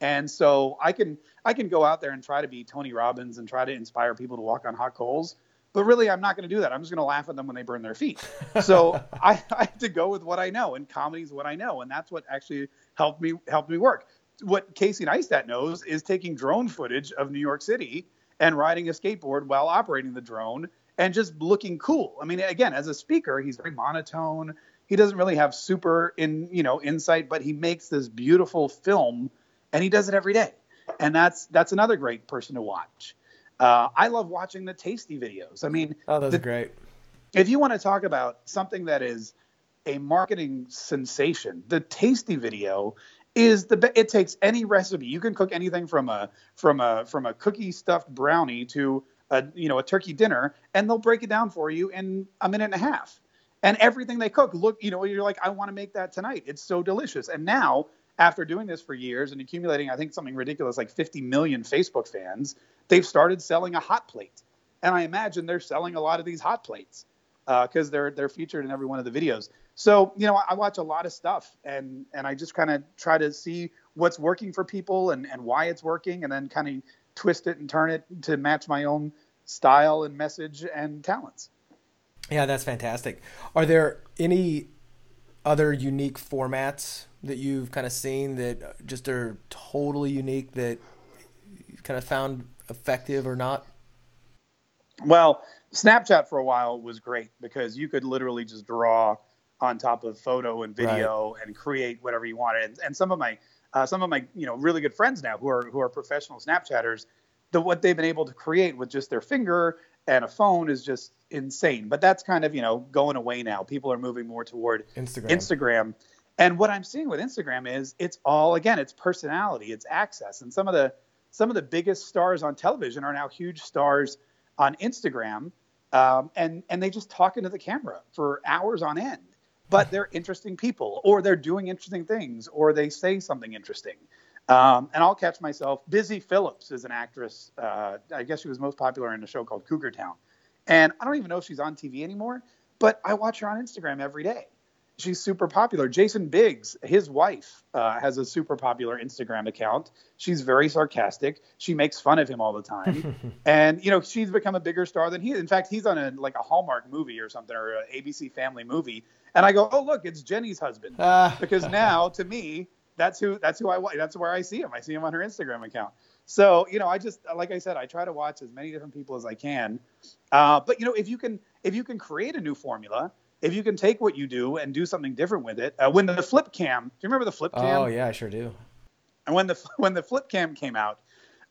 and so I can I can go out there and try to be Tony Robbins and try to inspire people to walk on hot coals. But really, I'm not going to do that. I'm just going to laugh at them when they burn their feet. So I, I have to go with what I know, and comedy is what I know, and that's what actually helped me helped me work. What Casey Neistat knows is taking drone footage of New York City and riding a skateboard while operating the drone and just looking cool. I mean, again, as a speaker, he's very monotone. He doesn't really have super in you know insight, but he makes this beautiful film, and he does it every day. And that's that's another great person to watch. Uh, I love watching the tasty videos. I mean, oh, those are great. If you want to talk about something that is a marketing sensation, the tasty video is the it takes any recipe. You can cook anything from a from a from a cookie stuffed brownie to a you know a turkey dinner, and they'll break it down for you in a minute and a half. And everything they cook, look, you know, you're like, I want to make that tonight. It's so delicious. And now after doing this for years and accumulating, I think something ridiculous like 50 million Facebook fans, they've started selling a hot plate. And I imagine they're selling a lot of these hot plates because uh, they're they're featured in every one of the videos. So you know, I watch a lot of stuff, and and I just kind of try to see what's working for people and and why it's working, and then kind of twist it and turn it to match my own style and message and talents. Yeah, that's fantastic. Are there any other unique formats that you've kind of seen that just are totally unique that you kind of found effective or not? Well, Snapchat for a while was great because you could literally just draw on top of photo and video right. and create whatever you wanted. And, and some of my uh, some of my you know really good friends now who are who are professional Snapchatters, the what they've been able to create with just their finger and a phone is just insane. But that's kind of you know going away now. People are moving more toward Instagram. Instagram. And what I'm seeing with Instagram is it's all again it's personality, it's access, and some of the some of the biggest stars on television are now huge stars on Instagram, um, and and they just talk into the camera for hours on end. But they're interesting people, or they're doing interesting things, or they say something interesting. Um, and I'll catch myself. Busy Phillips is an actress. Uh, I guess she was most popular in a show called Cougar Town. And I don't even know if she's on TV anymore, but I watch her on Instagram every day she's super popular. Jason Biggs, his wife, uh, has a super popular Instagram account. She's very sarcastic. She makes fun of him all the time, and you know she's become a bigger star than he. In fact, he's on a like a Hallmark movie or something or an ABC Family movie, and I go, oh look, it's Jenny's husband, uh. because now to me that's who that's who I that's where I see him. I see him on her Instagram account. So you know, I just like I said, I try to watch as many different people as I can. Uh, but you know, if you can if you can create a new formula if you can take what you do and do something different with it. Uh, when the flip cam, do you remember the flip cam? Oh yeah, I sure do. And when the when the flip cam came out,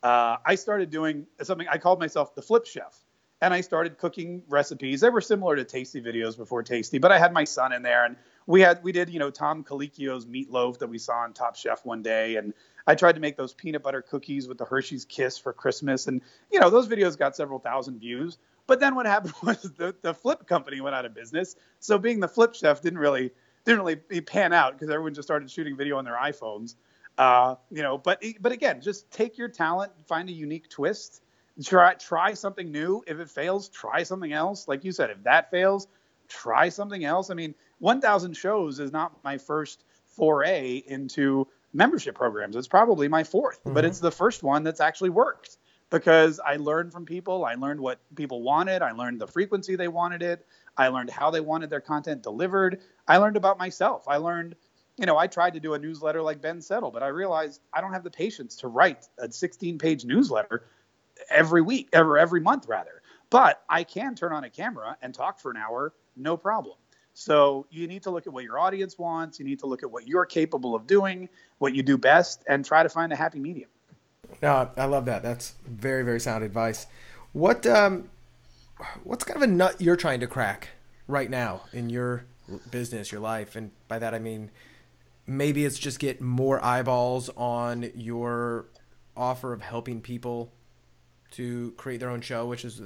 uh, I started doing something. I called myself the Flip Chef, and I started cooking recipes. They were similar to Tasty videos before Tasty, but I had my son in there, and we had we did you know Tom Colicchio's meatloaf that we saw on Top Chef one day, and I tried to make those peanut butter cookies with the Hershey's Kiss for Christmas, and you know those videos got several thousand views. But then what happened was the, the flip company went out of business. So being the flip chef didn't really didn't really pan out because everyone just started shooting video on their iPhones. Uh, you know, but but again, just take your talent, find a unique twist, try try something new. If it fails, try something else. Like you said, if that fails, try something else. I mean, 1,000 shows is not my first foray into membership programs. It's probably my 4th mm-hmm. but it's the first one that's actually worked because I learned from people. I learned what people wanted. I learned the frequency they wanted it. I learned how they wanted their content delivered. I learned about myself. I learned, you know, I tried to do a newsletter like Ben Settle, but I realized I don't have the patience to write a 16 page newsletter every week, ever every month rather. But I can turn on a camera and talk for an hour, no problem. So you need to look at what your audience wants. You need to look at what you're capable of doing, what you do best, and try to find a happy medium. No, I love that. That's very, very sound advice. What um, what's kind of a nut you're trying to crack right now in your business, your life, and by that I mean maybe it's just get more eyeballs on your offer of helping people to create their own show, which is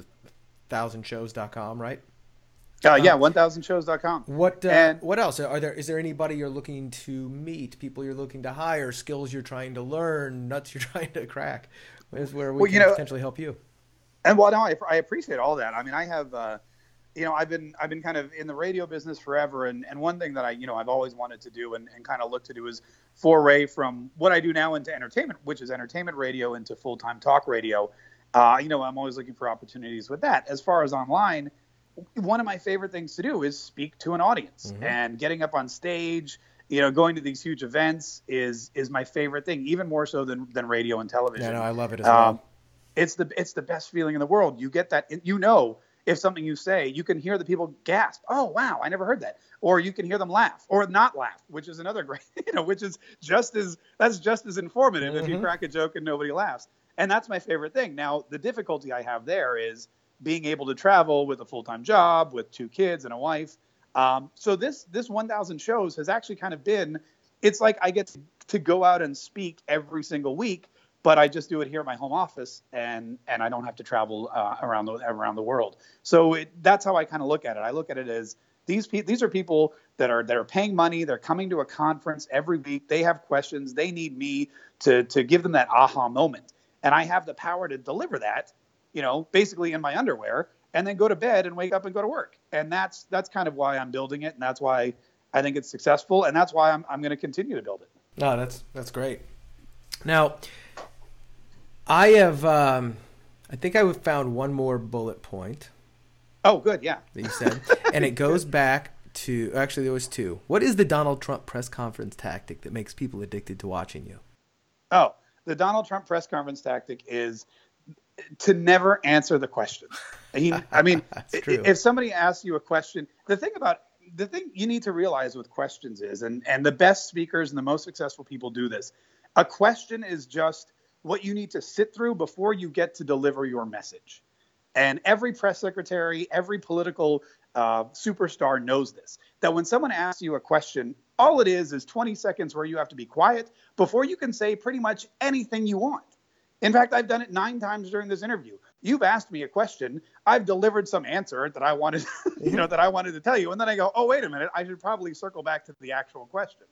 thousandshows.com, right? Uh, yeah, 1000shows.com. What uh, and, what else? Are there is there anybody you're looking to meet, people you're looking to hire, skills you're trying to learn, nuts you're trying to crack? Is where we well, can you know, potentially help you. And well, no, I, I appreciate all that. I mean, I have uh, you know, I've been I've been kind of in the radio business forever, and, and one thing that I you know I've always wanted to do and, and kind of look to do is foray from what I do now into entertainment, which is entertainment radio, into full time talk radio. Uh, you know, I'm always looking for opportunities with that. As far as online, one of my favorite things to do is speak to an audience mm-hmm. and getting up on stage you know going to these huge events is is my favorite thing even more so than than radio and television yeah no, i love it as um, well it's the it's the best feeling in the world you get that you know if something you say you can hear the people gasp oh wow i never heard that or you can hear them laugh or not laugh which is another great you know which is just as that's just as informative mm-hmm. if you mm-hmm. crack a joke and nobody laughs and that's my favorite thing now the difficulty i have there is being able to travel with a full time job, with two kids and a wife. Um, so this this 1,000 shows has actually kind of been. It's like I get to, go out and speak every single week, but I just do it here at my home office, and and I don't have to travel uh, around the around the world. So it, that's how I kind of look at it. I look at it as these pe- these are people that are that are paying money. They're coming to a conference every week. They have questions. They need me to to give them that aha moment, and I have the power to deliver that you know, basically in my underwear and then go to bed and wake up and go to work. And that's that's kind of why I'm building it and that's why I think it's successful and that's why I'm I'm going to continue to build it. No, that's that's great. Now, I have um I think I found one more bullet point. Oh, good, yeah. That you said. and it goes back to actually there was two. What is the Donald Trump press conference tactic that makes people addicted to watching you? Oh, the Donald Trump press conference tactic is to never answer the question. He, I mean, if somebody asks you a question, the thing about the thing you need to realize with questions is, and and the best speakers and the most successful people do this. A question is just what you need to sit through before you get to deliver your message. And every press secretary, every political uh, superstar knows this. That when someone asks you a question, all it is is 20 seconds where you have to be quiet before you can say pretty much anything you want. In fact, I've done it nine times during this interview. You've asked me a question, I've delivered some answer that I wanted, you know, that I wanted to tell you, and then I go, "Oh, wait a minute, I should probably circle back to the actual question."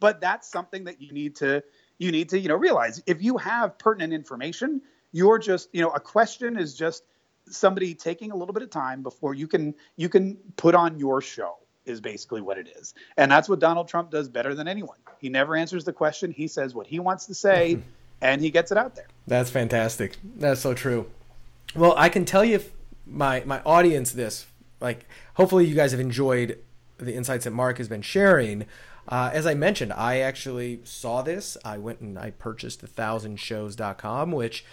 But that's something that you need to you need to, you know, realize if you have pertinent information, you're just, you know, a question is just somebody taking a little bit of time before you can you can put on your show is basically what it is. And that's what Donald Trump does better than anyone. He never answers the question. He says what he wants to say and he gets it out there. That's fantastic. That's so true. Well, I can tell you my my audience this like hopefully you guys have enjoyed the insights that Mark has been sharing. Uh, as I mentioned, I actually saw this. I went and I purchased the thousandshows.com, which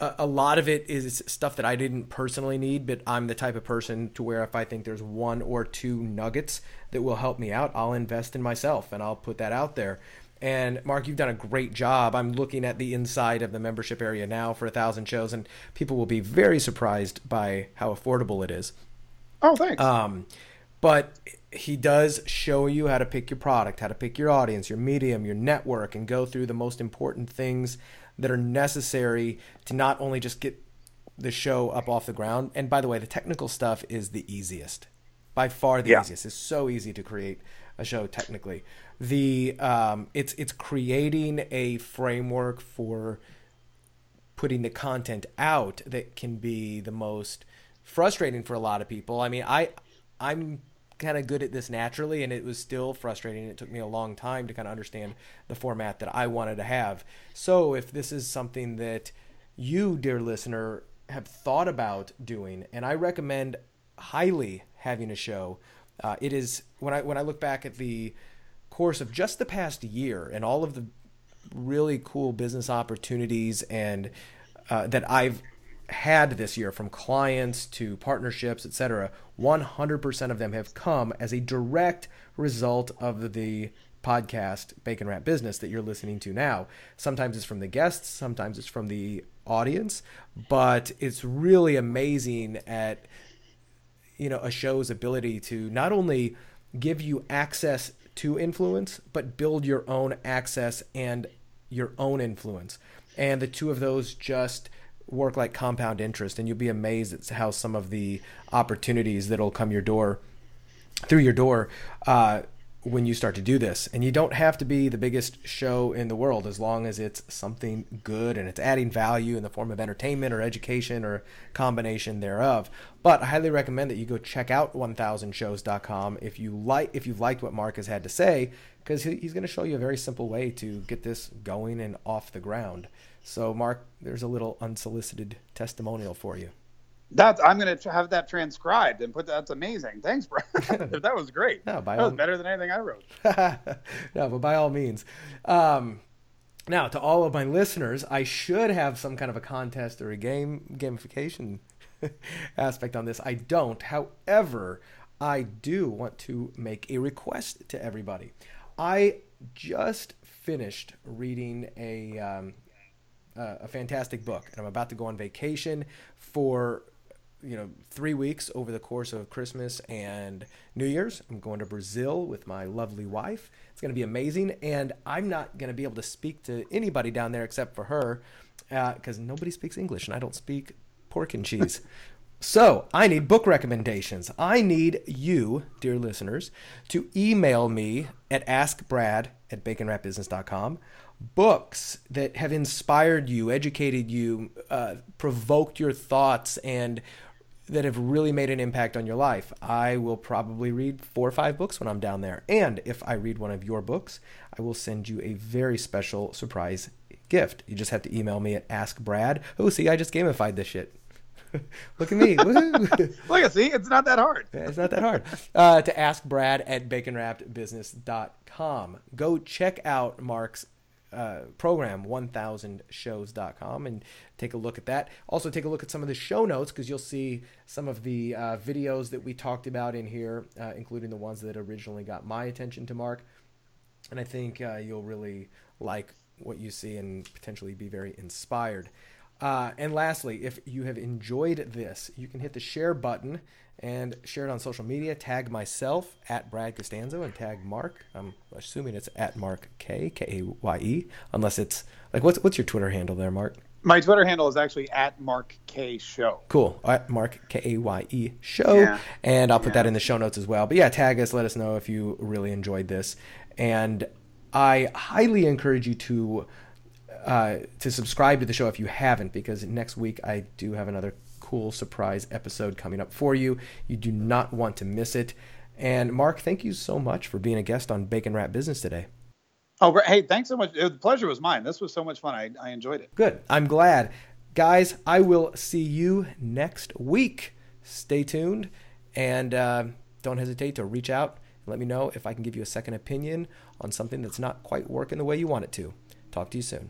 a, a lot of it is stuff that I didn't personally need, but I'm the type of person to where if I think there's one or two nuggets that will help me out, I'll invest in myself and I'll put that out there. And Mark, you've done a great job. I'm looking at the inside of the membership area now for a thousand shows, and people will be very surprised by how affordable it is. Oh, thanks. Um, but he does show you how to pick your product, how to pick your audience, your medium, your network, and go through the most important things that are necessary to not only just get the show up off the ground. And by the way, the technical stuff is the easiest, by far the yeah. easiest. It's so easy to create a show technically. The um, it's it's creating a framework for putting the content out that can be the most frustrating for a lot of people. I mean, I I'm kind of good at this naturally, and it was still frustrating. It took me a long time to kind of understand the format that I wanted to have. So, if this is something that you, dear listener, have thought about doing, and I recommend highly having a show. Uh, it is when I when I look back at the course of just the past year and all of the really cool business opportunities and uh, that I've had this year from clients to partnerships, etc., 100% of them have come as a direct result of the podcast Bacon Wrapped Business that you're listening to now. Sometimes it's from the guests, sometimes it's from the audience, but it's really amazing at you know a show's ability to not only give you access to influence, but build your own access and your own influence. And the two of those just work like compound interest, and you'll be amazed at how some of the opportunities that'll come your door through your door uh, when you start to do this. And you don't have to be the biggest show in the world as long as it's something good and it's adding value in the form of entertainment or education or combination thereof. But I highly recommend that you go check out 1000shows.com if you like if you've liked what Mark has had to say because he's going to show you a very simple way to get this going and off the ground. So, Mark, there's a little unsolicited testimonial for you. That I'm going to have that transcribed and put that's amazing. Thanks, Brad. that was great. No, by that all, was better than anything I wrote. no, but by all means. Um, now, to all of my listeners, I should have some kind of a contest or a game gamification aspect on this. I don't. However, I do want to make a request to everybody. I just finished reading a um, uh, a fantastic book, and I'm about to go on vacation for you know three weeks over the course of Christmas and New Year's. I'm going to Brazil with my lovely wife. It's going to be amazing, and I'm not going to be able to speak to anybody down there except for her because uh, nobody speaks English, and I don't speak pork and cheese. So, I need book recommendations. I need you, dear listeners, to email me at askbrad at baconwrappedbusiness.com books that have inspired you, educated you, uh, provoked your thoughts, and that have really made an impact on your life. I will probably read four or five books when I'm down there. And if I read one of your books, I will send you a very special surprise gift. You just have to email me at askbrad. Oh, see, I just gamified this shit. Look at me. Look at see, it's not that hard. it's not that hard. Uh, to ask Brad at baconwrappedbusiness.com. Go check out Mark's uh, program 1000shows.com and take a look at that. Also, take a look at some of the show notes because you'll see some of the uh, videos that we talked about in here, uh, including the ones that originally got my attention to Mark. And I think uh, you'll really like what you see and potentially be very inspired. Uh, and lastly, if you have enjoyed this, you can hit the share button and share it on social media. Tag myself at Brad Costanzo and tag Mark. I'm assuming it's at Mark Kaye K A Y E, unless it's like what's what's your Twitter handle there, Mark? My Twitter handle is actually at Mark Kaye Show. Cool. At Mark K A Y E Show, yeah. and I'll put yeah. that in the show notes as well. But yeah, tag us. Let us know if you really enjoyed this, and I highly encourage you to. Uh, to subscribe to the show if you haven't, because next week I do have another cool surprise episode coming up for you. You do not want to miss it. And Mark, thank you so much for being a guest on Bacon Wrapped Business today. Oh, hey, thanks so much. The pleasure was mine. This was so much fun. I, I enjoyed it. Good. I'm glad. Guys, I will see you next week. Stay tuned and uh, don't hesitate to reach out and let me know if I can give you a second opinion on something that's not quite working the way you want it to. Talk to you soon.